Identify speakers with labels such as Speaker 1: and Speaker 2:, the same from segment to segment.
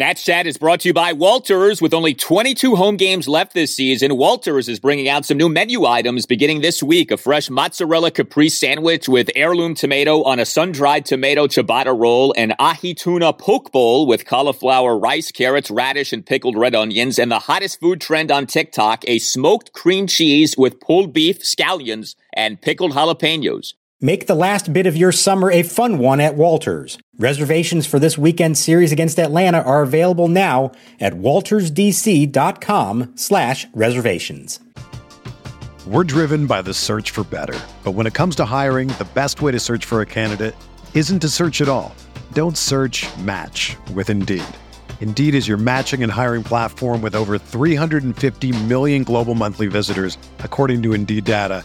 Speaker 1: Nats Chat is brought to you by Walters. With only 22 home games left this season, Walters is bringing out some new menu items beginning this week. A fresh mozzarella caprese sandwich with heirloom tomato on a sun-dried tomato ciabatta roll, an ahi tuna poke bowl with cauliflower, rice, carrots, radish, and pickled red onions, and the hottest food trend on TikTok, a smoked cream cheese with pulled beef, scallions, and pickled jalapenos.
Speaker 2: Make the last bit of your summer a fun one at Walters. Reservations for this weekend series against Atlanta are available now at waltersdc.com slash reservations.
Speaker 3: We're driven by the search for better. But when it comes to hiring, the best way to search for a candidate isn't to search at all. Don't search match with Indeed. Indeed is your matching and hiring platform with over 350 million global monthly visitors, according to Indeed data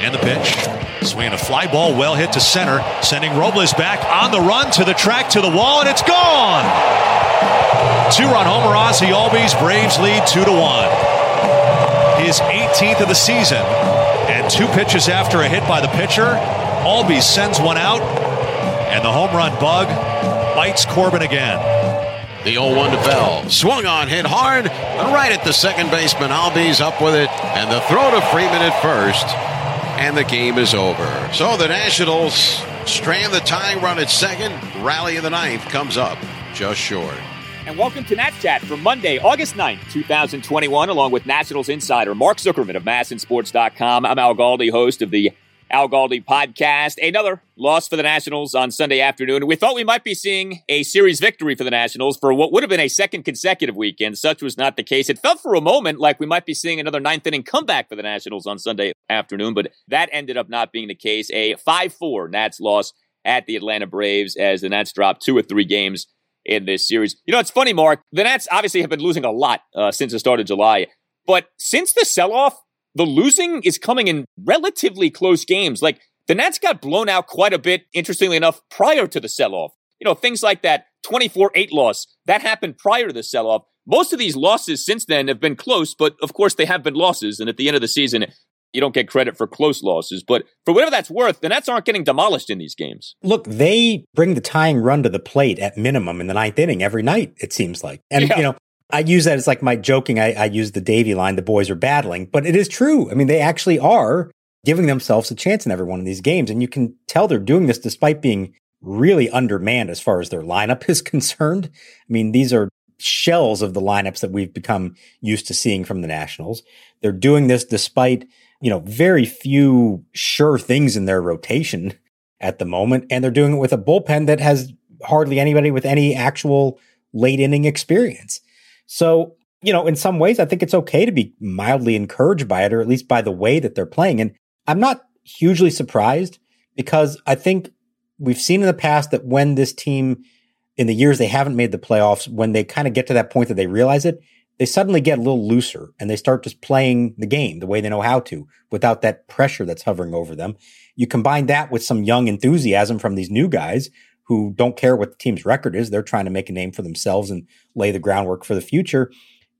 Speaker 4: And the pitch. Swinging a fly ball, well hit to center, sending Robles back on the run to the track to the wall, and it's gone. Two run homer, Ozzie Albies. Braves lead two to one. His 18th of the season, and two pitches after a hit by the pitcher, Albies sends one out, and the home run bug bites Corbin again.
Speaker 5: The 0 1 to Bell. Swung on, hit hard, right at the second baseman. Albies up with it, and the throw to Freeman at first and the game is over. So the Nationals strand the tying run at second. Rally in the ninth comes up just short.
Speaker 1: And welcome to Nats Chat for Monday, August 9th, 2021, along with Nationals insider Mark Zuckerman of MASNsports.com. I'm Al Galdi, host of the Al Galdi podcast. Another loss for the Nationals on Sunday afternoon. We thought we might be seeing a series victory for the Nationals for what would have been a second consecutive weekend. Such was not the case. It felt for a moment like we might be seeing another ninth inning comeback for the Nationals on Sunday afternoon, but that ended up not being the case. A 5 4 Nats loss at the Atlanta Braves as the Nats dropped two or three games in this series. You know, it's funny, Mark. The Nats obviously have been losing a lot uh, since the start of July, but since the sell off, the losing is coming in relatively close games. Like the Nats got blown out quite a bit, interestingly enough, prior to the sell off. You know, things like that 24 8 loss, that happened prior to the sell off. Most of these losses since then have been close, but of course they have been losses. And at the end of the season, you don't get credit for close losses. But for whatever that's worth, the Nats aren't getting demolished in these games.
Speaker 2: Look, they bring the tying run to the plate at minimum in the ninth inning every night, it seems like. And, yeah. you know, I use that as like my joking. I, I use the Davy line, the boys are battling, but it is true. I mean, they actually are giving themselves a chance in every one of these games. And you can tell they're doing this despite being really undermanned as far as their lineup is concerned. I mean, these are shells of the lineups that we've become used to seeing from the Nationals. They're doing this despite, you know, very few sure things in their rotation at the moment. And they're doing it with a bullpen that has hardly anybody with any actual late inning experience. So, you know, in some ways, I think it's okay to be mildly encouraged by it, or at least by the way that they're playing. And I'm not hugely surprised because I think we've seen in the past that when this team, in the years they haven't made the playoffs, when they kind of get to that point that they realize it, they suddenly get a little looser and they start just playing the game the way they know how to without that pressure that's hovering over them. You combine that with some young enthusiasm from these new guys who don't care what the team's record is. They're trying to make a name for themselves and lay the groundwork for the future.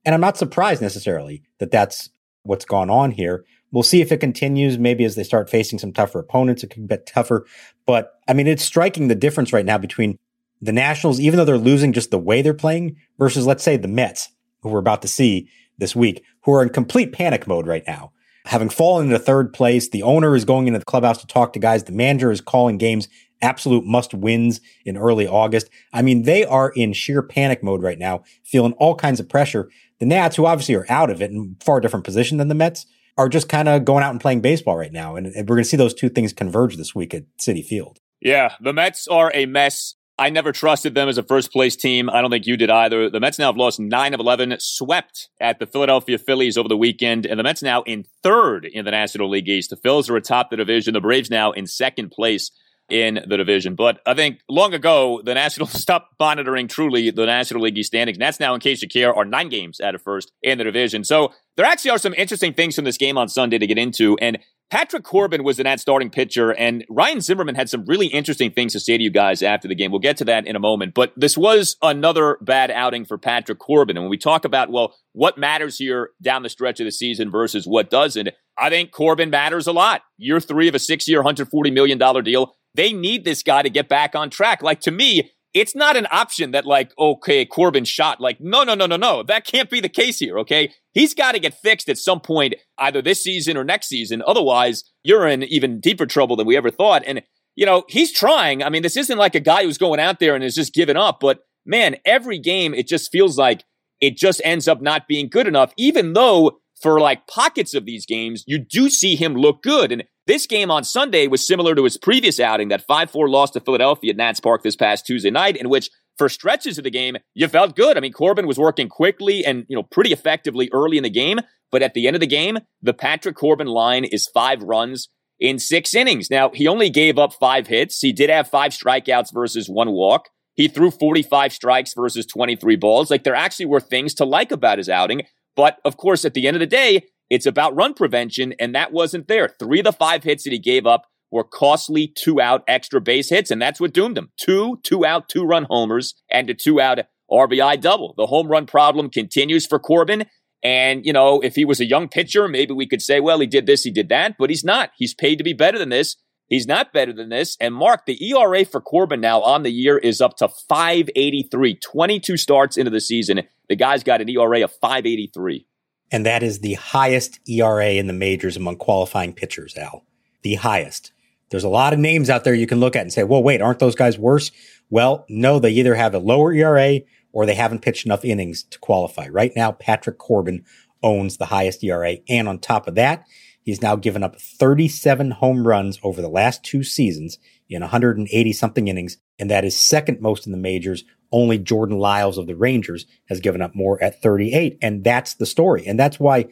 Speaker 2: And I'm not surprised necessarily that that's what's gone on here. We'll see if it continues. Maybe as they start facing some tougher opponents, it can get tougher. But I mean, it's striking the difference right now between the Nationals, even though they're losing just the way they're playing, versus, let's say, the Mets, who we're about to see this week, who are in complete panic mode right now. Having fallen into third place, the owner is going into the clubhouse to talk to guys. The manager is calling games absolute must wins in early August. I mean, they are in sheer panic mode right now, feeling all kinds of pressure. The Nats, who obviously are out of it in far different position than the Mets, are just kind of going out and playing baseball right now. And, we're going to see those two things converge this week at Citi Field.
Speaker 1: Yeah, the Mets are a mess. I never trusted them as a first place team. I don't think you did either. The Mets now have lost 9 of 11, swept at the Philadelphia Phillies over the weekend, and the Mets now in third in the National League East. The Phillies are atop the division. The Braves now in second place in the division. But I think long ago, the Nationals stopped monitoring truly the National League standings. And that's now, in case you care, are nine games out of first in the division. So there actually are some interesting things from this game on Sunday to get into. And Patrick Corbin was the Nats starting pitcher, and Ryan Zimmerman had some really interesting things to say to you guys after the game. We'll get to that in a moment. But this was another bad outing for Patrick Corbin. And when we talk about, well, what matters here down the stretch of the season versus what doesn't, I think Corbin matters a lot. Year three of a six year, $140 million deal. They need this guy to get back on track. Like to me, it's not an option that like, okay, Corbin shot. Like, no, no, no, no, no. That can't be the case here. Okay. He's got to get fixed at some point, either this season or next season. Otherwise, you're in even deeper trouble than we ever thought. And, you know, he's trying. I mean, this isn't like a guy who's going out there and is just giving up, but man, every game, it just feels like it just ends up not being good enough, even though for like pockets of these games, you do see him look good. And this game on Sunday was similar to his previous outing, that 5 4 loss to Philadelphia at Nats Park this past Tuesday night, in which for stretches of the game, you felt good. I mean, Corbin was working quickly and, you know, pretty effectively early in the game. But at the end of the game, the Patrick Corbin line is five runs in six innings. Now, he only gave up five hits. He did have five strikeouts versus one walk. He threw 45 strikes versus 23 balls. Like, there actually were things to like about his outing. But of course, at the end of the day, it's about run prevention, and that wasn't there. Three of the five hits that he gave up were costly two out extra base hits, and that's what doomed him. Two two out, two run homers, and a two out RBI double. The home run problem continues for Corbin. And, you know, if he was a young pitcher, maybe we could say, well, he did this, he did that, but he's not. He's paid to be better than this. He's not better than this. And Mark, the ERA for Corbin now on the year is up to 583. 22 starts into the season. The guy's got an ERA of 583
Speaker 2: and that is the highest ERA in the majors among qualifying pitchers, Al. The highest. There's a lot of names out there you can look at and say, well, wait, aren't those guys worse? Well, no, they either have a lower ERA or they haven't pitched enough innings to qualify. Right now, Patrick Corbin owns the highest ERA. And on top of that, he's now given up 37 home runs over the last two seasons in 180 something innings. And that is second most in the majors only Jordan Lyles of the Rangers has given up more at 38. And that's the story. And that's why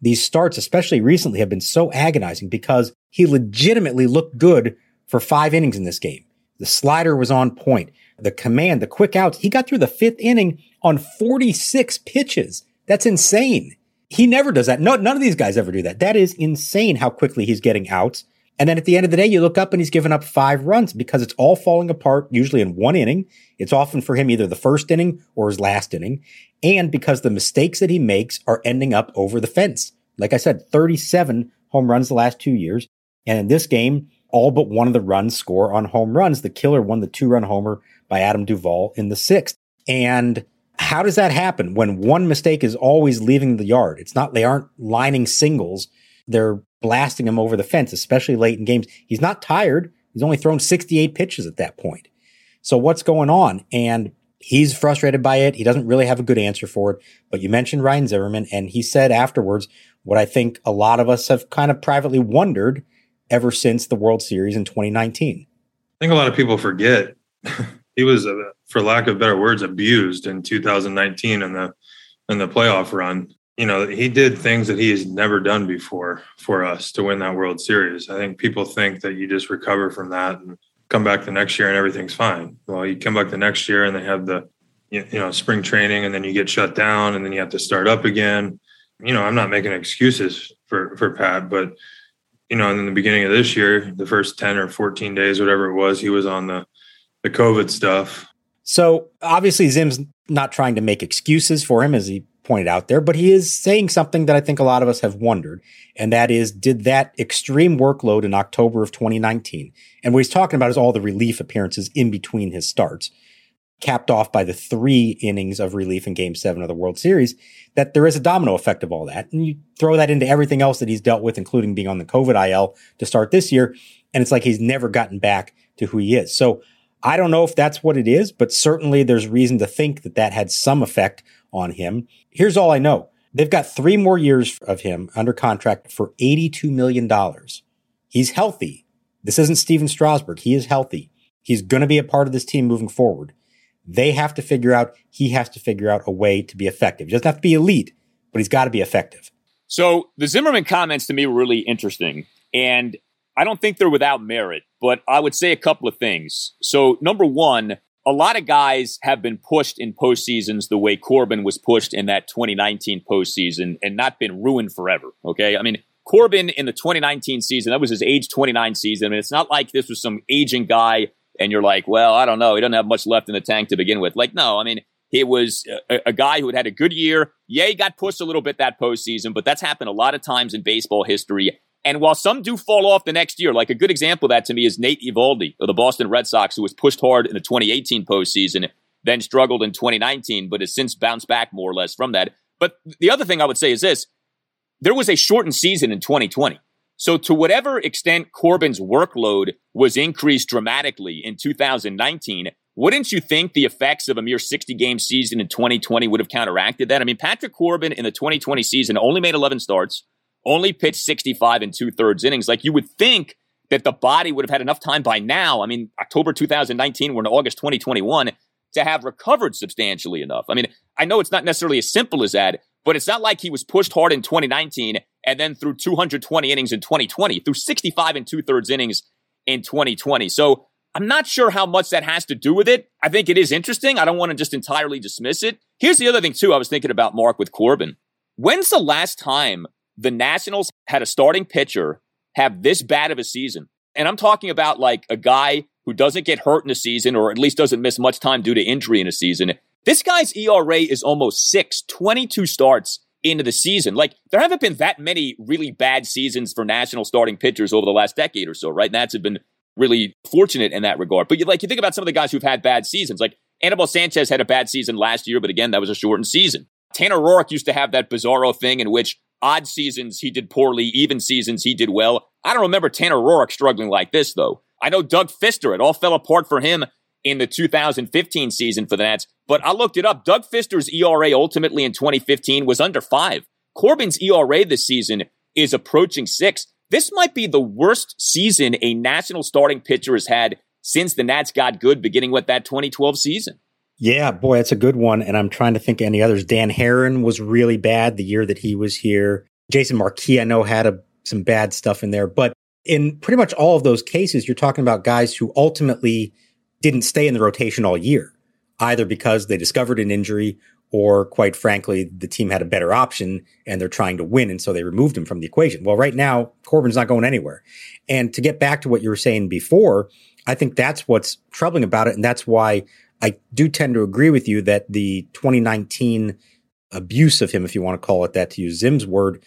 Speaker 2: these starts, especially recently, have been so agonizing because he legitimately looked good for five innings in this game. The slider was on point. The command, the quick outs, he got through the fifth inning on 46 pitches. That's insane. He never does that. No, none of these guys ever do that. That is insane how quickly he's getting outs. And then at the end of the day, you look up and he's given up five runs because it's all falling apart, usually in one inning. It's often for him either the first inning or his last inning. And because the mistakes that he makes are ending up over the fence. Like I said, 37 home runs the last two years. And in this game, all but one of the runs score on home runs. The killer won the two run homer by Adam Duvall in the sixth. And how does that happen when one mistake is always leaving the yard? It's not, they aren't lining singles. They're blasting him over the fence, especially late in games. He's not tired. He's only thrown 68 pitches at that point. So what's going on? And he's frustrated by it. He doesn't really have a good answer for it. But you mentioned Ryan Zimmerman, and he said afterwards what I think a lot of us have kind of privately wondered ever since the World Series in 2019.
Speaker 6: I think a lot of people forget he was, uh, for lack of better words, abused in 2019 in the in the playoff run you know, he did things that he has never done before for us to win that World Series. I think people think that you just recover from that and come back the next year and everything's fine. Well, you come back the next year and they have the, you know, spring training and then you get shut down and then you have to start up again. You know, I'm not making excuses for, for Pat, but, you know, in the beginning of this year, the first 10 or 14 days, whatever it was, he was on the, the COVID stuff.
Speaker 2: So obviously Zim's not trying to make excuses for him as he pointed out there, but he is saying something that I think a lot of us have wondered. And that is, did that extreme workload in October of 2019, and what he's talking about is all the relief appearances in between his starts, capped off by the three innings of relief in game seven of the World Series, that there is a domino effect of all that. And you throw that into everything else that he's dealt with, including being on the COVID IL to start this year. And it's like he's never gotten back to who he is. So I don't know if that's what it is, but certainly there's reason to think that that had some effect on him. Here's all I know. They've got three more years of him under contract for $82 million. He's healthy. This isn't Stephen Strasburg. He is healthy. He's going to be a part of this team moving forward. They have to figure out, he has to figure out a way to be effective. He doesn't have to be elite, but he's got to be effective.
Speaker 1: So the Zimmerman comments to me were really interesting. And I don't think they're without merit, but I would say a couple of things. So, number one, a lot of guys have been pushed in postseasons the way Corbin was pushed in that 2019 postseason and not been ruined forever. Okay. I mean, Corbin in the 2019 season, that was his age 29 season. I mean, it's not like this was some aging guy and you're like, well, I don't know. He doesn't have much left in the tank to begin with. Like, no, I mean, he was a, a, guy who had had a good year. Yeah, he got pushed a little bit that postseason, but that's happened a lot of times in baseball history. And while some do fall off the next year, like a good example of that to me is Nate Eovaldi of the Boston Red Sox, who was pushed hard in the 2018 postseason, then struggled in 2019, but has since bounced back more or less from that. But the other thing I would say is this there was a shortened season in 2020. So, to whatever extent Corbin's workload was increased dramatically in 2019, wouldn't you think the effects of a mere 60 game season in 2020 would have counteracted that? I mean, Patrick Corbin in the 2020 season only made 11 starts, only pitched 65 and two thirds innings. Like you would think that the body would have had enough time by now. I mean, October 2019, we're in August 2021 to have recovered substantially enough. I mean, I know it's not necessarily as simple as that, but it's not like he was pushed hard in 2019 and then through 220 innings in 2020, through 65 and two thirds innings in 2020. So I'm not sure how much that has to do with it. I think it is interesting. I don't want to just entirely dismiss it. Here's the other thing, too, I was thinking about Mark with Corbin. When's the last time the Nationals had a starting pitcher have this bad of a season. And I'm talking about like a guy who doesn't get hurt in a season or at least doesn't miss much time due to injury in a season. This guy's ERA is almost six, 22 starts into the season. Like there haven't been that many really bad seasons for national starting pitchers over the last decade or so, right? Nats have been really fortunate in that regard. But you like you think about some of the guys who've had bad seasons. Like Anibal Sanchez had a bad season last year, but again, that was a shortened season. Tanner Roark used to have that bizarro thing in which Odd seasons he did poorly, even seasons he did well. I don't remember Tanner Roark struggling like this though. I know Doug Fister, it all fell apart for him in the 2015 season for the Nats, but I looked it up. Doug Fister's ERA ultimately in 2015 was under five. Corbin's ERA this season is approaching six. This might be the worst season a national starting pitcher has had since the Nats got good, beginning with that 2012 season.
Speaker 2: Yeah, boy, that's a good one. And I'm trying to think any others. Dan Haren was really bad the year that he was here. Jason Marquis, I know, had a, some bad stuff in there. But in pretty much all of those cases, you're talking about guys who ultimately didn't stay in the rotation all year, either because they discovered an injury or quite frankly, the team had a better option and they're trying to win. And so they removed him from the equation. Well, right now, Corbin's not going anywhere. And to get back to what you were saying before, I think that's what's troubling about it. And that's why I do tend to agree with you that the 2019 abuse of him, if you want to call it that, to use Zim's word,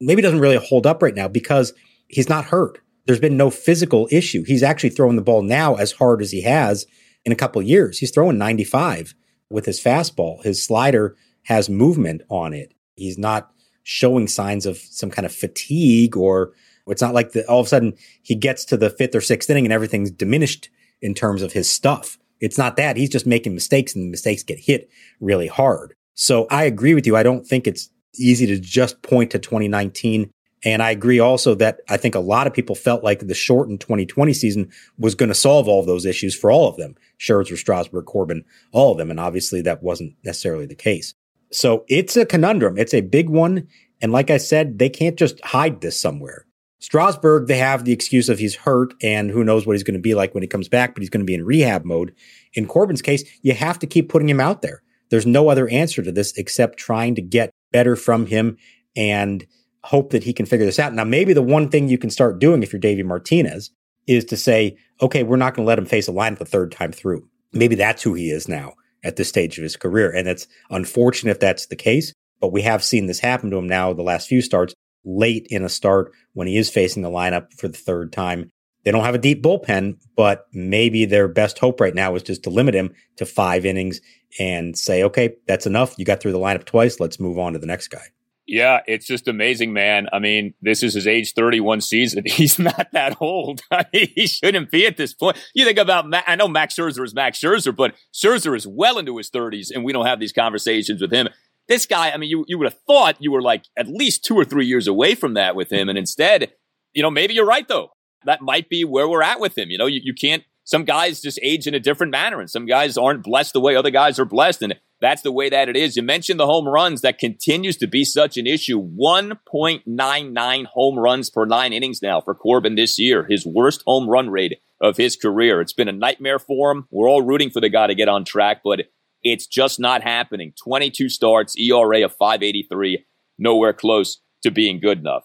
Speaker 2: maybe doesn't really hold up right now because he's not hurt. There's been no physical issue. He's actually throwing the ball now as hard as he has in a couple years. He's throwing 95 with his fastball. His slider has movement on it. He's not showing signs of some kind of fatigue or it's not like the, all of a sudden he gets to the fifth or sixth inning and everything's diminished in terms of his stuff. It's not that. He's just making mistakes and the mistakes get hit really hard. So I agree with you. I don't think it's easy to just point to 2019. And I agree also that I think a lot of people felt like the shortened 2020 season was going to solve all of those issues for all of them. Scherzer, Strasburg, Corbin, all of them. And obviously that wasn't necessarily the case. So it's a conundrum. It's a big one. And like I said, they can't just hide this somewhere. Strasburg, they have the excuse of he's hurt and who knows what he's going to be like when he comes back, but he's going to be in rehab mode. In Corbin's case, you have to keep putting him out there. There's no other answer to this except trying to get better from him and hope that he can figure this out. Now, maybe the one thing you can start doing if you're Davey Martinez is to say, okay, we're not going to let him face a lineup the third time through. Maybe that's who he is now at this stage of his career. And it's unfortunate if that's the case, but we have seen this happen to him now the last few starts late in a start when he is facing the lineup for the third time. They don't have a deep bullpen, but maybe their best hope right now is just to limit him to five innings and say, okay, that's enough. You got through the lineup twice. Let's move on to the next guy.
Speaker 1: Yeah, it's just amazing, man. I mean, this is his age 31 season. He's not that old. He shouldn't be at this point. You think about, Ma- I know Max Scherzer is Max Scherzer, but Scherzer is well into his 30s, and we don't have these conversations with him. This guy, I mean, you, you would have thought you were like at least two or three years away from that with him. And instead, you know, maybe you're right though. That might be where we're at with him. You know, you, you can't, some guys just age in a different manner and some guys aren't blessed the way other guys are blessed. And that's the way that it is. You mentioned the home runs. That continues to be such an issue. 1.99 home runs per nine innings now for Corbin this year. His worst home run rate of his career. It's been a nightmare for him. We're all rooting for the guy to get on track, but it's just not happening. 22 starts, ERA of 583, nowhere close to being good enough.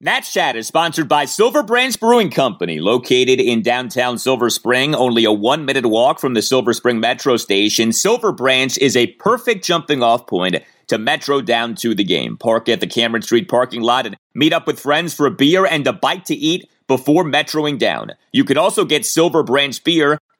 Speaker 1: Nats Chat is sponsored by Silver Branch Brewing Company, located in downtown Silver Spring, only a one minute walk from the Silver Spring Metro station. Silver Branch is a perfect jumping off point to Metro down to the game. Park at the Cameron Street parking lot and meet up with friends for a beer and a bite to eat before metroing down. You can also get Silver Branch beer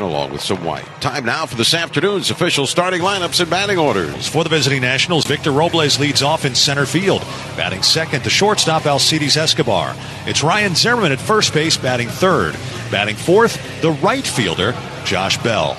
Speaker 5: along with some white. Time now for this afternoon's official starting lineups and batting orders.
Speaker 4: For the visiting Nationals, Victor Robles leads off in center field. Batting second, the shortstop Alcides Escobar. It's Ryan Zimmerman at first base, batting third. Batting fourth, the right fielder, Josh Bell.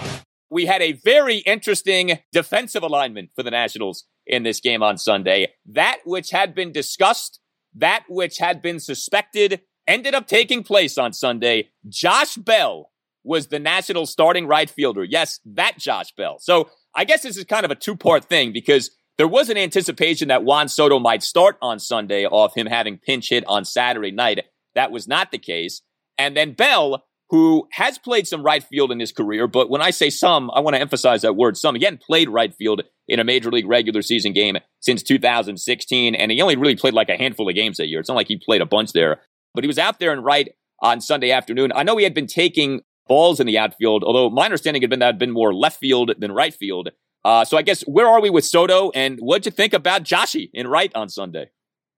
Speaker 1: We had a very interesting defensive alignment for the Nationals in this game on Sunday. That which had been discussed, that which had been suspected, ended up taking place on Sunday. Josh Bell was the national starting right fielder. Yes, that Josh Bell. So I guess this is kind of a two part thing because there was an anticipation that Juan Soto might start on Sunday off him having pinch hit on Saturday night. That was not the case. And then Bell, who has played some right field in his career, but when I say some, I want to emphasize that word some. He hadn't played right field in a major league regular season game since 2016, and he only really played like a handful of games that year. It's not like he played a bunch there, but he was out there in right on Sunday afternoon. I know he had been taking balls in the outfield, although my understanding had been that had been more left field than right field. Uh, so I guess where are we with Soto, and what'd you think about Joshy in right on Sunday?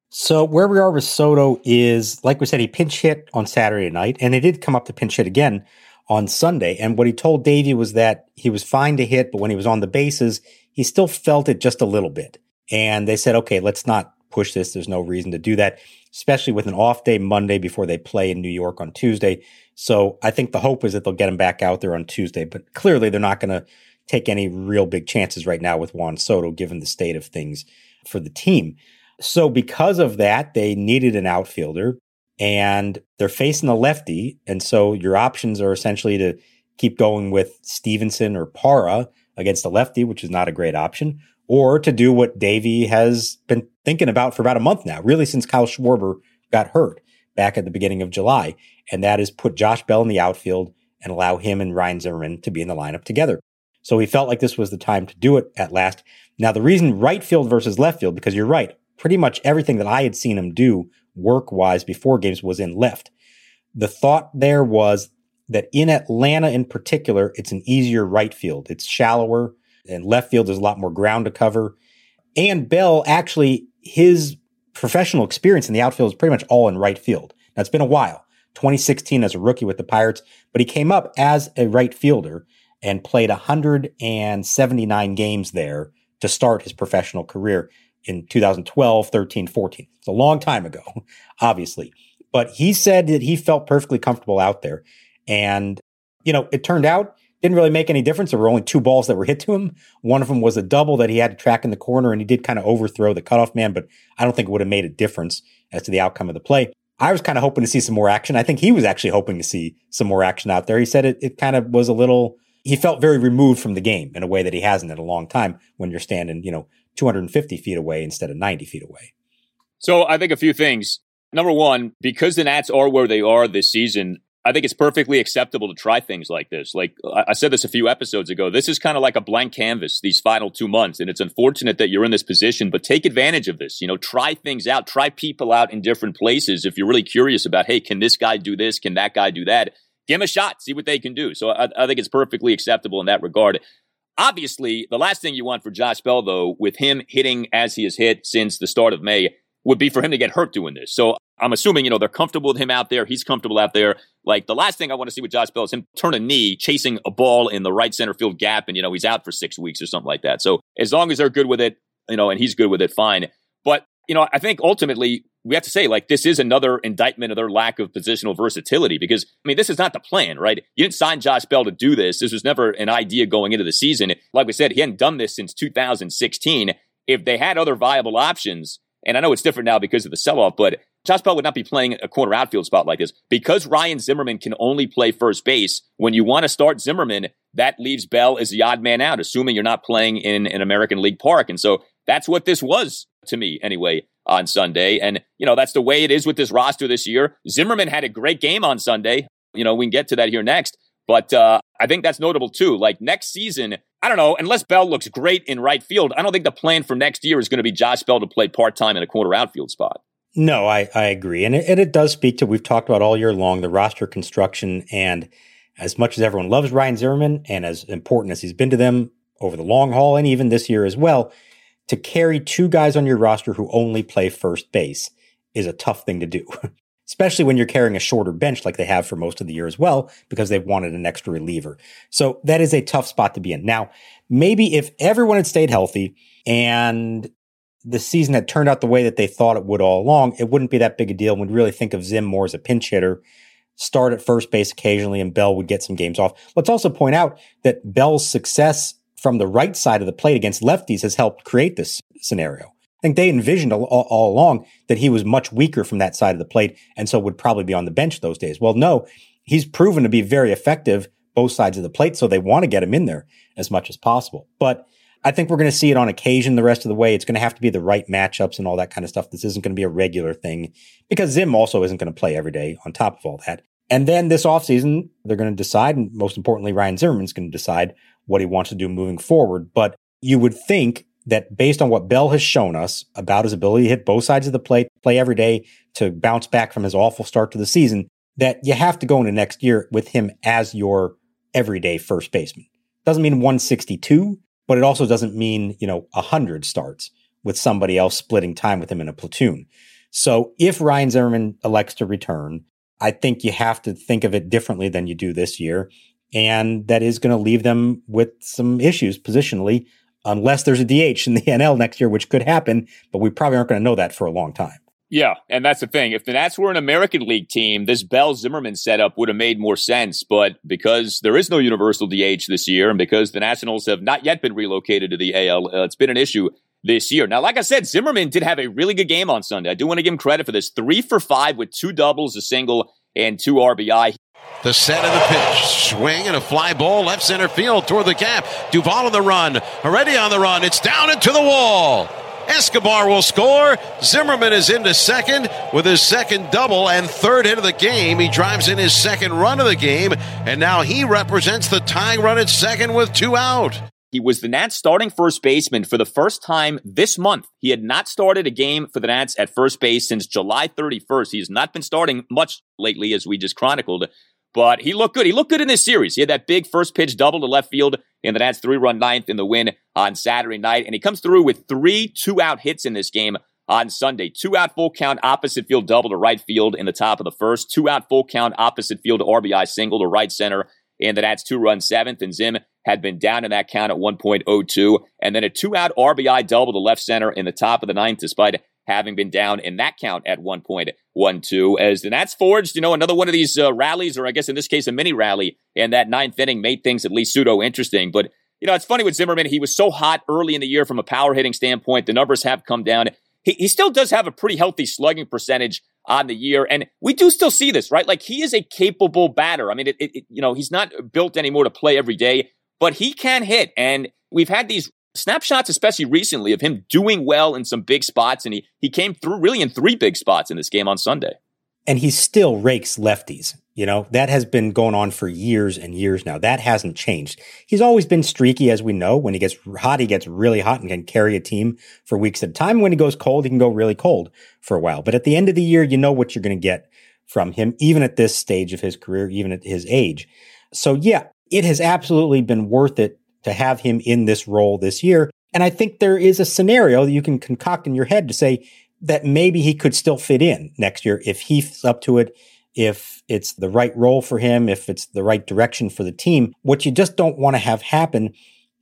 Speaker 2: So where we are with Soto is, like we said, he pinch hit on Saturday night, and he did come up to pinch hit again on Sunday. And what he told Davey was that he was fine to hit, but when he was on the bases, he still felt it just a little bit. And they said, okay, let's not push this. There's no reason to do that, especially with an off day Monday before they play in New York on Tuesday. So I think the hope is that they'll get him back out there on Tuesday, but clearly they're not going to take any real big chances right now with Juan Soto, given the state of things for the team. So because of that, they needed an outfielder and they're facing a lefty. And so your options are essentially to keep going with Stevenson or Parra against a lefty, which is not a great option, or to do what Davey has been thinking about for about a month now, really since Kyle Schwarber got hurt back at the beginning of July. And that is put Josh Bell in the outfield and allow him and Ryan Zimmerman to be in the lineup together. So he felt like this was the time to do it at last. Now, the reason right field versus left field, because you're right, pretty much everything that I had seen him do work wise before games was in left. The thought there was that in Atlanta in particular, it's an easier right field. It's shallower and left field is a lot more ground to cover. And Bell actually, his professional experience in the outfield is pretty much all in right field. Now it's been a while. 2016 as a rookie with the Pirates, but he came up as a right fielder and played 179 games there to start his professional career in 2012, 13, 14. It's a long time ago, obviously. But he said that he felt perfectly comfortable out there. And, you know, it turned out didn't really make any difference. There were only two balls that were hit to him. One of them was a double that he had to track in the corner, and he did kind of overthrow the cutoff man, but I don't think it would have made a difference as to the outcome of the play. I was kind of hoping to see some more action. I think he was actually hoping to see some more action out there. He said it, it kind of was a little, he felt very removed from the game in a way that he hasn't in a long time when you're standing, you know, 250 feet away instead of 90 feet away.
Speaker 1: So I think a few things. Number one, because the Nats are where they are this season, I think it's perfectly acceptable to try things like this. Like I said this a few episodes ago, this is kind of like a blank canvas these final two months. And it's unfortunate that you're in this position, but take advantage of this. You know, try things out, try people out in different places. If you're really curious about, hey, can this guy do this? Can that guy do that? Give him a shot, see what they can do. So I, I think it's perfectly acceptable in that regard. Obviously, the last thing you want for Josh Bell, though, with him hitting as he has hit since the start of May, would be for him to get hurt doing this. So I'm assuming, you know, they're comfortable with him out there. He's comfortable out there. Like the last thing I want to see with Josh Bell is him turn a knee chasing a ball in the right center field gap and, you know, he's out for six weeks or something like that. So as long as they're good with it, you know, and he's good with it, fine. But, you know, I think ultimately we have to say, like, this is another indictment of their lack of positional versatility because, I mean, this is not the plan, right? You didn't sign Josh Bell to do this. This was never an idea going into the season. Like we said, he hadn't done this since 2016. If they had other viable options, and I know it's different now because of the sell off, but Josh Bell would not be playing a corner outfield spot like this because Ryan Zimmerman can only play first base. When you want to start Zimmerman, that leaves Bell as the odd man out, assuming you're not playing in an American League park. And so that's what this was to me anyway on Sunday. And, you know, that's the way it is with this roster this year. Zimmerman had a great game on Sunday. You know, we can get to that here next. But uh, I think that's notable too. Like next season, I don't know, unless Bell looks great in right field, I don't think the plan for next year is going to be Josh Bell to play part time in a corner outfield spot.
Speaker 2: No, I, I agree. And it, and it does speak to, we've talked about all year long, the roster construction. And as much as everyone loves Ryan Zimmerman and as important as he's been to them over the long haul and even this year as well, to carry two guys on your roster who only play first base is a tough thing to do, especially when you're carrying a shorter bench like they have for most of the year as well, because they've wanted an extra reliever. So that is a tough spot to be in. Now, maybe if everyone had stayed healthy and the season had turned out the way that they thought it would all along, it wouldn't be that big a deal. We'd really think of Zim more as a pinch hitter, start at first base occasionally, and Bell would get some games off. Let's also point out that Bell's success from the right side of the plate against lefties has helped create this scenario. I think they envisioned all, all, along that he was much weaker from that side of the plate and so would probably be on the bench those days. Well, no, he's proven to be very effective both sides of the plate, so they want to get him in there as much as possible. But I think we're going to see it on occasion the rest of the way. It's going to have to be the right matchups and all that kind of stuff. This isn't going to be a regular thing because Zim also isn't going to play every day on top of all that. And then this offseason, they're going to decide, and most importantly, Ryan Zimmerman's going to decide what he wants to do moving forward. But you would think that based on what Bell has shown us about his ability to hit both sides of the plate, play every day to bounce back from his awful start to the season, that you have to go into next year with him as your everyday first baseman. Doesn't mean 162, but it also doesn't mean, you know, 100 starts with somebody else splitting time with him in a platoon. So if Ryan Zimmerman elects to return, I think you have to think of it differently than you do this year. And that is going to leave them with some issues positionally, unless there's a DH in the NL next year, which could happen, but we probably aren't going to know that for a long time.
Speaker 1: Yeah, and that's the thing. If the Nats were an American League team, this Bell Zimmerman setup would have made more sense. But because there is no universal DH this year, and because the Nationals have not yet been relocated to the AL, uh, it's been an issue this year. Now, like I said, Zimmerman did have a really good game on Sunday. I do want to give him credit for this. Three for five with two doubles, a single, and two RBI.
Speaker 5: The set of the pitch. Swing and a fly ball left center field toward the gap. Duvall on the run. Already on the run. It's down into the wall. Escobar will score. Zimmerman is into second with his second double and third hit of the game. He drives in his second run of the game, and now he represents the tying run at second with two out.
Speaker 1: He was the Nats starting first baseman for the first time this month. He had not started a game for the Nats at first base since July 31st. He has not been starting much lately, as we just chronicled. But he looked good. He looked good in this series. He had that big first pitch double to left field in the Nats three run ninth in the win on Saturday night. And he comes through with three two out hits in this game on Sunday. Two out full count opposite field double to right field in the top of the first. Two out full count opposite field RBI single to right center in the Nats two run seventh. And Zim had been down in that count at 1.02. And then a two out RBI double to left center in the top of the ninth, despite having been down in that count at 1.12. As the Nats forged, you know, another one of these uh, rallies, or I guess in this case, a mini rally, and that ninth inning made things at least pseudo interesting. But, you know, it's funny with Zimmerman. He was so hot early in the year from a power hitting standpoint. The numbers have come down. He, he still does have a pretty healthy slugging percentage on the year. And we do still see this, right? Like he is a capable batter. I mean, it, it, you know, he's not built anymore to play every day, but he can hit. And we've had these snapshots, especially recently, of him doing well in some big spots. And he, he came through really in three big spots in this game on Sunday.
Speaker 2: And he still rakes lefties. You know, that has been going on for years and years now. That hasn't changed. He's always been streaky, as we know. When he gets hot, he gets really hot and can carry a team for weeks at a time. When he goes cold, he can go really cold for a while. But at the end of the year, you know what you're going to get from him, even at this stage of his career, even at his age. So yeah, it has absolutely been worth it to have him in this role this year. And I think there is a scenario that you can concoct in your head to say that maybe he could still fit in next year if he's up to it, if it's the right role for him, if it's the right direction for the team. What you just don't want to have happen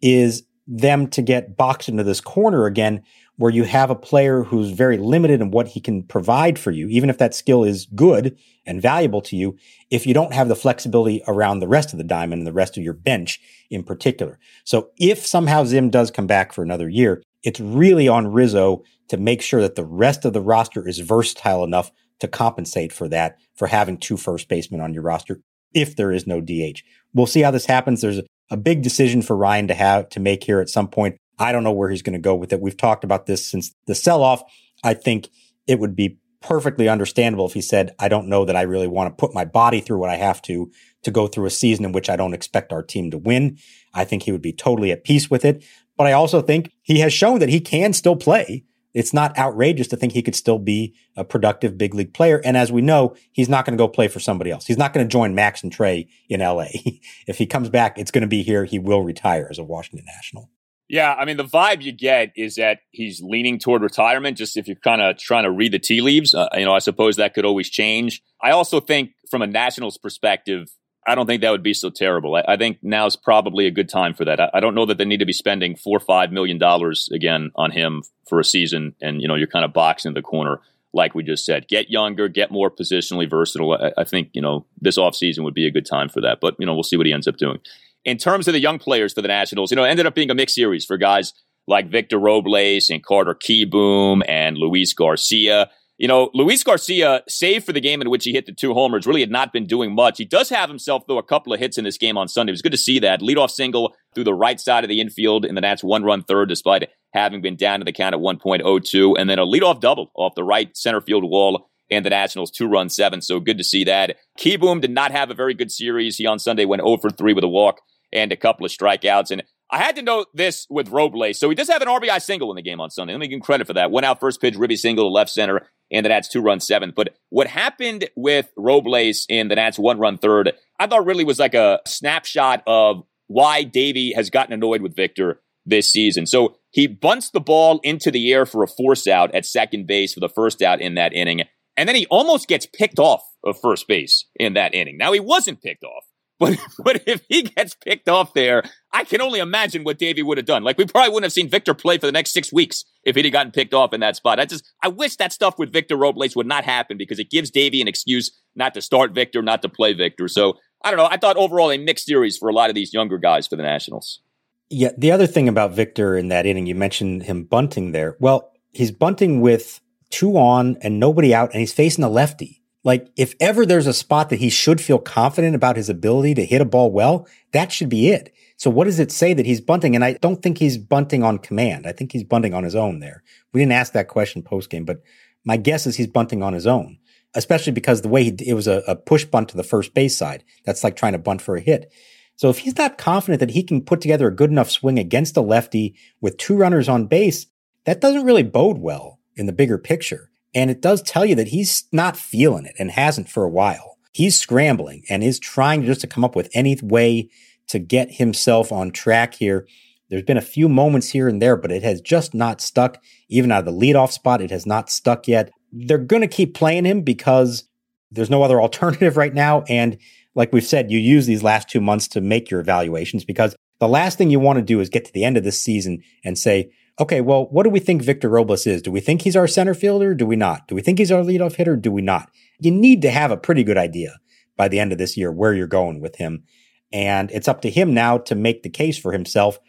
Speaker 2: is them to get boxed into this corner again where you have a player who's very limited in what he can provide for you, even if that skill is good and valuable to you, if you don't have the flexibility around the rest of the diamond and the rest of your bench in particular. So if somehow Zim does come back for another year, it's really on Rizzo to make sure that the rest of the roster is versatile enough to compensate for that, for having two first basemen on your roster if there is no DH. We'll see how this happens. There's a, big decision for Ryan to have to make here at some point. I don't know where he's going to go with it. We've talked about this since the sell off. I think it would be perfectly understandable if he said, I don't know that I really want to put my body through what I have to to go through a season in which I don't expect our team to win. I think he would be totally at peace with it. But I also think he has shown that he can still play. It's not outrageous to think he could still be a productive big league player. And as we know, he's not going to go play for somebody else. He's not going to join Max and Trea in LA. if he comes back, it's going to be here. He will retire as a Washington National.
Speaker 1: Yeah, I mean, the vibe you get is that he's leaning toward retirement. Just if you're kind of trying to read the tea leaves, uh, you know, I suppose that could always change. I also think, from a Nationals perspective, I don't think that would be so terrible. I, I think now's probably a good time for that. I, I, don't know that they need to be spending four or five million dollars again on him for a season, and you know, you're kind of boxing the corner, like we just said. Get younger, get more positionally versatile. I, I think you know this offseason would be a good time for that. But you know, we'll see what he ends up doing in terms of the young players for the Nationals, you know, it ended up being a mixed series for guys like Victor Robles and Carter Kieboom and Luis Garcia. You know, Luis Garcia, save for the game in which he hit the two homers, really had not been doing much. He does have himself, though, a couple of hits in this game on Sunday. It was good to see that. Leadoff single through the right side of the infield in the Nats one run third, despite having been down to the count at 1.02. And then a leadoff double off the right center field wall and the Nationals two run seven. So good to see that. Kieboom did not have a very good series. He on Sunday went 0 for 3 with a walk and a couple of strikeouts. And I had to note this with Robles. So he does have an RBI single in the game on Sunday. Let me give him credit for that. Went out first pitch, ribby single to left center, and the Nats two run seventh. But what happened with Robles in the Nats one run third, I thought really was like a snapshot of why Davey has gotten annoyed with Victor this season. So he bunts the ball into the air for a force out at second base for the first out in that inning. And then he almost gets picked off of first base in that inning. Now he wasn't picked off. But, but if he gets picked off there, I can only imagine what Davey would have done. Like we probably wouldn't have seen Victor play for the next six weeks if he'd gotten picked off in that spot. I just, I wish that stuff with Victor Robles would not happen because it gives Davey an excuse not to start Victor, not to play Victor. So I don't know. I thought overall a mixed series for a lot of these younger guys for the Nationals.
Speaker 2: Yeah. The other thing about Victor in that inning, you mentioned him bunting there. Well, he's bunting with two on and nobody out and he's facing a lefty. Like, if ever there's a spot that he should feel confident about his ability to hit a ball well, that should be it. So what does it say that he's bunting? And I don't think he's bunting on command. I think he's bunting on his own there. We didn't ask that question post game, but my guess is he's bunting on his own, especially because the way he, it was a, a push bunt to the first base side. That's like trying to bunt for a hit. So if he's not confident that he can put together a good enough swing against a lefty with two runners on base, that doesn't really bode well in the bigger picture. And it does tell you that he's not feeling it and hasn't for a while. He's scrambling and is trying just to come up with any way to get himself on track here. There's been a few moments here and there, but it has just not stuck. Even out of the leadoff spot, it has not stuck yet. They're going to keep playing him because there's no other alternative right now. And like we've said, you use these last two months to make your evaluations because the last thing you want to do is get to the end of this season and say, okay, well, what do we think Victor Robles is? Do we think he's our center fielder? Do we not? Do we think he's our leadoff hitter? Do we not? You need to have a pretty good idea by the end of this year where you're going with him. And it's up to him now to make the case for himself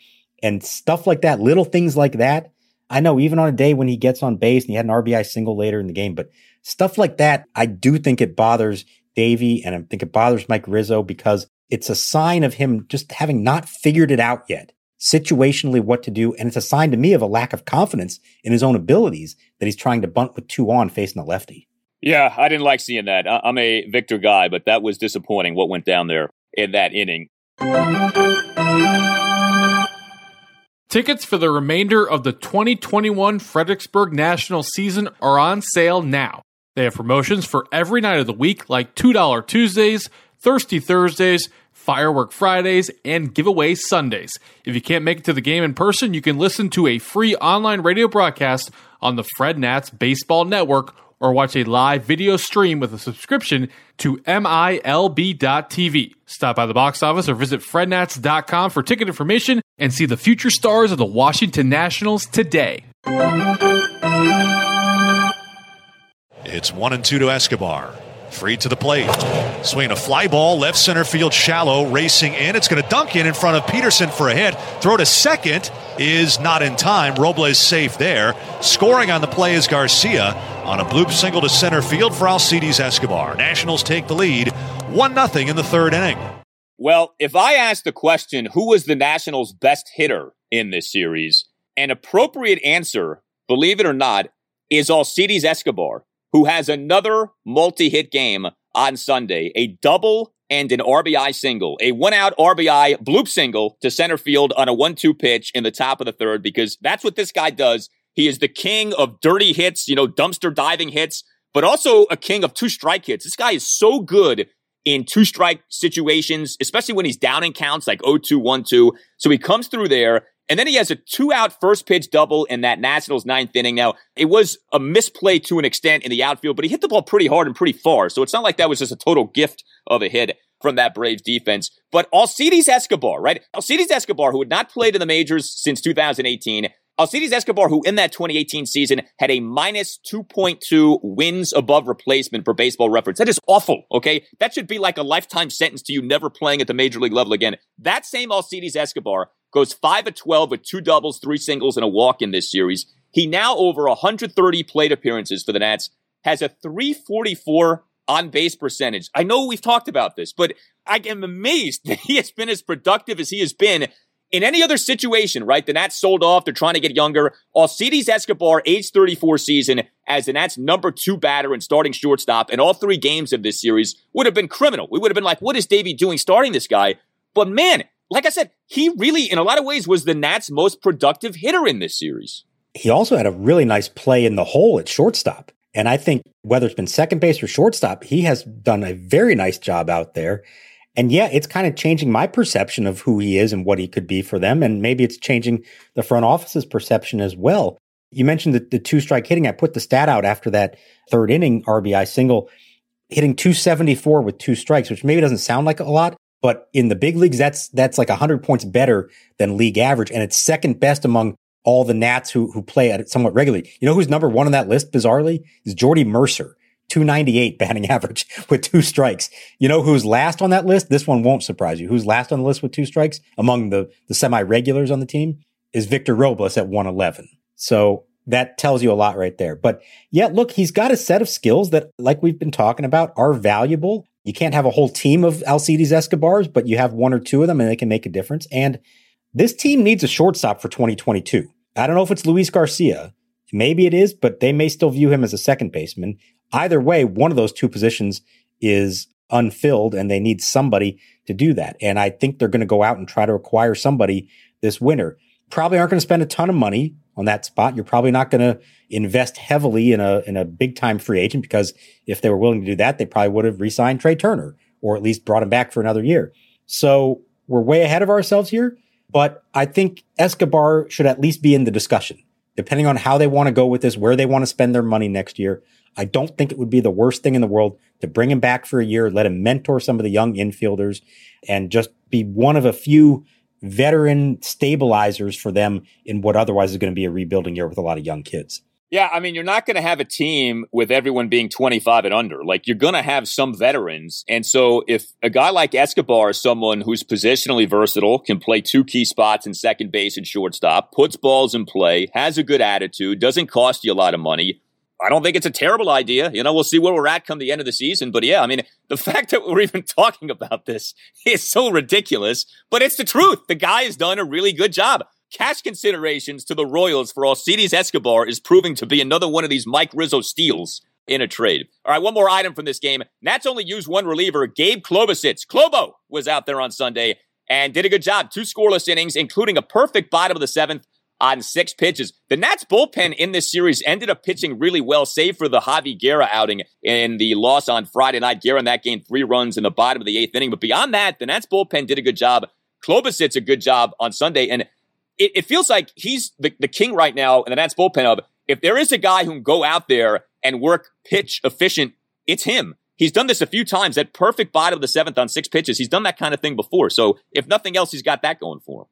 Speaker 2: and stuff like that, little things like that. I know even on a day when he gets on base and he had an RBI single later in the game, but stuff like that, I do think it bothers Davey and I think it bothers Mike Rizzo because it's a sign of him just having not figured it out yet situationally what to do. And it's a sign to me of a lack of confidence in his own abilities that he's trying to bunt with two on facing a lefty.
Speaker 1: Yeah, I didn't like seeing that. I'm a Victor guy, but that was disappointing what went down there in that inning.
Speaker 7: Tickets for the remainder of the 2021 Fredericksburg National season are on sale now. They have promotions for every night of the week, like $2 Tuesdays, Thirsty Thursdays, Firework Fridays, and Giveaway Sundays. If you can't make it to the game in person, you can listen to a free online radio broadcast on the Fred Nats Baseball Network or watch a live video stream with a subscription to MILB.TV. Stop by the box office or visit FredNats.com for ticket information and see the future stars of the Washington Nationals today.
Speaker 4: It's one and two to Escobar. Free to the plate. Swinging a fly ball, left center field shallow, racing in. It's going to dunk in in front of Pederson for a hit. Throw to second is not in time. Robles safe there. Scoring on the play is Garcia on a bloop single to center field for Alcides Escobar. Nationals take the lead 1 0 in the third inning.
Speaker 1: Well, if I ask the question, who was the Nationals' best hitter in this series, an appropriate answer, believe it or not, is Alcides Escobar who has another multi hit game on Sunday, a double and an RBI single, a one out RBI bloop single to center field on a one two pitch in the top of the third, because that's what this guy does. He is the king of dirty hits, you know, dumpster diving hits, but also a king of two strike hits. This guy is so good in two strike situations, especially when he's down in counts like 0 2 1 2. So he comes through there. And then he has a two out first pitch double in that Nationals ninth inning. Now, it was a misplay to an extent in the outfield, but he hit the ball pretty hard and pretty far. So it's not like that was just a total gift of a hit from that Braves defense. But Alcides Escobar, right? Alcides Escobar, who had not played in the majors since 2018, Alcides Escobar, who in that 2018 season had a minus 2.2 wins above replacement for baseball reference. That is awful, okay? That should be like a lifetime sentence to you never playing at the major league level again. That same Alcides Escobar goes 5 of 12 with two doubles, three singles, and a walk in this series. He now over 130 plate appearances for the Nats, has a 344 on base percentage. I know we've talked about this, but I am amazed that he has been as productive as he has been In any other situation, right? The Nats sold off. They're trying to get younger. Alcides Escobar, age 34 season, as the Nats number two batter and starting shortstop in all three games of this series would have been criminal. We would have been like, what is Davey doing starting this guy? But man, like I said, he really, in a lot of ways, was the Nats' most productive hitter in this series.
Speaker 2: He also had a really nice play in the hole at shortstop. And I think whether it's been second base or shortstop, he has done a very nice job out there. And yeah, it's kind of changing my perception of who he is and what he could be for them. And maybe it's changing the front office's perception as well. You mentioned the, the two strike hitting. I put the stat out after that third inning RBI single, hitting 274 with two strikes, which maybe doesn't sound like a lot, but in the big leagues, that's that's like 100 points better than league average, and it's second best among all the Nats who who play at it somewhat regularly. You know who's number one on that list? Bizarrely, is Jordy Mercer, 298 batting average with two strikes. You know who's last on that list? This one won't surprise you. Who's last on the list with two strikes among the the semi regulars on the team is Victor Robles at 111. So that tells you a lot right there. But yeah, look, he's got a set of skills that, like we've been talking about, are valuable. You can't have a whole team of Alcides Escobars, but you have one or two of them and they can make a difference. And this team needs a shortstop for 2022. I don't know if it's Luis Garcia. Maybe it is, but they may still view him as a second baseman. Either way, one of those two positions is unfilled and they need somebody to do that. And I think they're going to go out and try to acquire somebody this winter. Probably aren't going to spend a ton of money on that spot. You're probably not going to invest heavily in a in a big time free agent because if they were willing to do that, they probably would have re-signed Trea Turner or at least brought him back for another year. So we're way ahead of ourselves here. But I think Escobar should at least be in the discussion, depending on how they want to go with this, where they want to spend their money next year. I don't think it would be the worst thing in the world to bring him back for a year, let him mentor some of the young infielders, and just be one of a few veteran stabilizers for them in what otherwise is going to be a rebuilding year with a lot of young kids.
Speaker 1: Yeah, I mean, you're not going to have a team with everyone being 25 and under. Like, you're going to have some veterans. And so, if a guy like Escobar is someone who's positionally versatile, can play two key spots in second base and shortstop, puts balls in play, has a good attitude, doesn't cost you a lot of money, I don't think it's a terrible idea. You know, we'll see where we're at come the end of the season. But yeah, I mean, the fact that we're even talking about this is so ridiculous, but it's the truth. The guy has done a really good job. Cash considerations to the Royals for Alcides Escobar is proving to be another one of these Mike Rizzo steals in a trade. All right, one more item from this game. Nats only used one reliever, Gabe Klobosits. Klobo was out there on Sunday and did a good job. Two scoreless innings, including a perfect bottom of the seventh on six pitches. The Nats bullpen in this series ended up pitching really well, save for the Javi Guerra outing in the loss on Friday night. Guerra in that game, three runs in the bottom of the eighth inning. But beyond that, the Nats bullpen did a good job. Klobosits a good job on Sunday. And it, it feels like he's the, the king right now in the Nats bullpen of if there is a guy who can go out there and work pitch efficient, it's him. He's done this a few times. That perfect bottom of the seventh on six pitches. He's done that kind of thing before. So if nothing else, he's got that going for him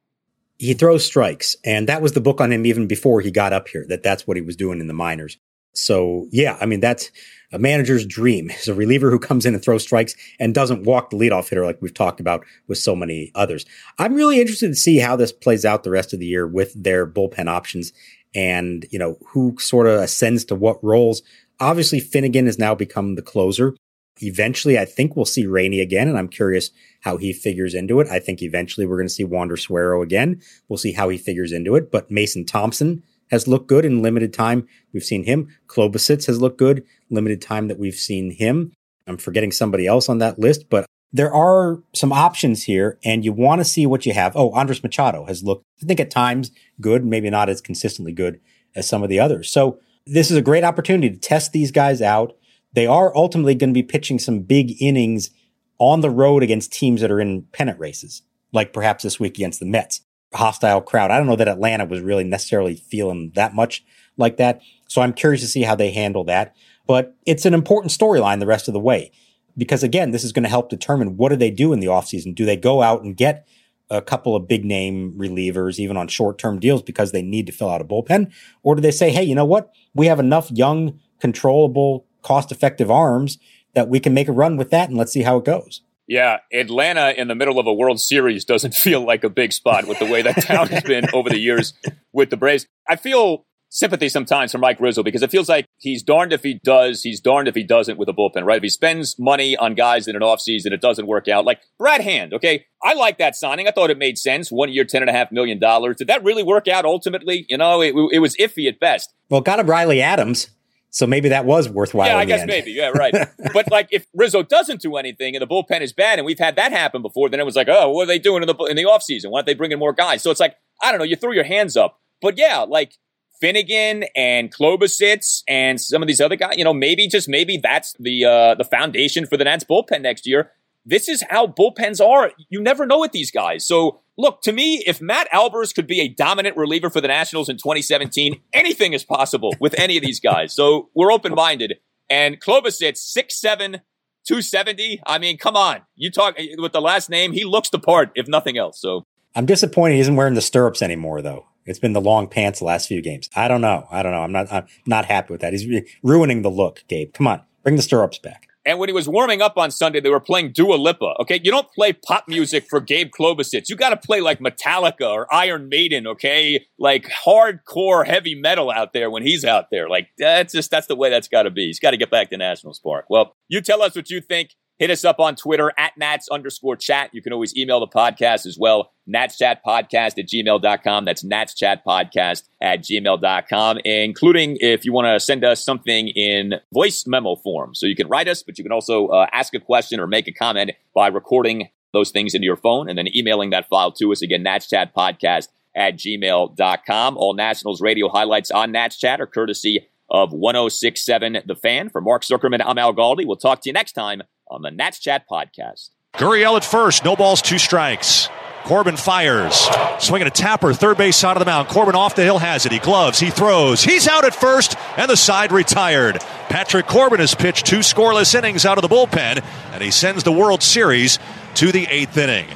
Speaker 2: he throws strikes and that was the book on him even before he got up here that that's what he was doing in the minors. So yeah i mean that's a manager's dream is a reliever who comes in and throws strikes and doesn't walk the leadoff hitter like we've talked about with so many others. I'm really interested to see how this plays out the rest of the year with their bullpen options and you know who sort of ascends to what roles. Obviously finnegan has now become the closer eventually I think we'll see Rainey again, and I'm curious how he figures into it. I think eventually we're going to see Wander Suero again. We'll see how he figures into it. But Mason Thompson has looked good in limited time. We've seen him. Klobosits has looked good limited time that we've seen him. I'm forgetting somebody else on that list, but there are some options here, and you want to see what you have. Oh, Andres Machado has looked, I think at times good, maybe not as consistently good as some of the others. So this is a great opportunity to test these guys out they are ultimately going to be pitching some big innings on the road against teams that are in pennant races, like perhaps this week against the Mets. A hostile crowd. I don't know that Atlanta was really necessarily feeling that much like that. So I'm curious to see how they handle that. But it's an important storyline the rest of the way. Because again, this is going to help determine what do they do in the offseason? Do they go out and get a couple of big name relievers, even on short term deals because they need to fill out a bullpen? Or do they say, hey, you know what? We have enough young, controllable cost effective arms that we can make a run with that and let's see how it goes.
Speaker 1: Yeah, Atlanta in the middle of a World Series doesn't feel like a big spot with the way that town has been over the years with the Braves. I feel sympathy sometimes for Mike Rizzo because it feels like he's darned if he does, he's darned if he doesn't with a bullpen, right? If he spends money on guys in an offseason, it doesn't work out. Like Brad Hand, okay? I like that signing. I thought it made sense. One year, $10.5 million. Did that really work out ultimately? You know, it, it was iffy at best.
Speaker 2: Well, got him Riley Adams. So maybe that was worthwhile.
Speaker 1: Yeah, I guess
Speaker 2: end.
Speaker 1: maybe. Yeah, right. but like, if Rizzo doesn't do anything and the bullpen is bad, and we've had that happen before, then it was like, oh, what are they doing in the in the offseason? Why aren't they bringing more guys? So it's like, I don't know. You throw your hands up. But yeah, like Finnegan and Klobosits and some of these other guys, you know, maybe just maybe that's the uh, the foundation for the Nats bullpen next year. This is how bullpens are. You never know with these guys. So look, to me, if Matt Albers could be a dominant reliever for the Nationals in 2017, anything is possible with any of these guys. So we're open minded. And Clovis Klobosits, 6'7, 270. I mean, come on. You talk eh, with the last name, he looks the part, if nothing else. So
Speaker 2: I'm disappointed he isn't wearing the stirrups anymore, though. It's been the long pants the last few games. I don't know. I don't know. I'm not. I'm not happy with that. He's ruining the look, Gabe. Come on, bring the stirrups back.
Speaker 1: And when he was warming up on Sunday, they were playing Dua Lipa. Okay, you don't play pop music for Gabe Klobosits. You got to play like Metallica or Iron Maiden. Okay, like hardcore heavy metal out there when he's out there. Like that's just that's the way that's got to be. He's got to get back to Nationals Park. Well, you tell us what you think. Hit us up on Twitter at Nats underscore chat. You can always email the podcast as well. NatsChatPodcast at gmail.com. That's NatsChatPodcast at gmail.com, including if you want to send us something in voice memo form. So you can write us, but you can also uh, ask a question or make a comment by recording those things into your phone and then emailing that file to us. Again, NatsChatPodcast at gmail.com. All Nationals radio highlights on Nats Chat are courtesy of 1067 The Fan. For Mark Zuckerman, I'm Al Galdi. We'll talk to you next time on the Nats Chat podcast.
Speaker 4: Gurriel at first, no balls, two strikes. Corbin fires. Swinging a tapper, third base side of the mound. Corbin off the hill has it. He gloves, he throws. He's out at first, and the side retired. Patrick Corbin has pitched two scoreless innings out of the bullpen, and he sends the World Series to the eighth inning.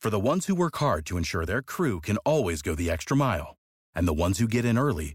Speaker 8: For the ones who work hard to ensure their crew can always go the extra mile, and the ones who get in early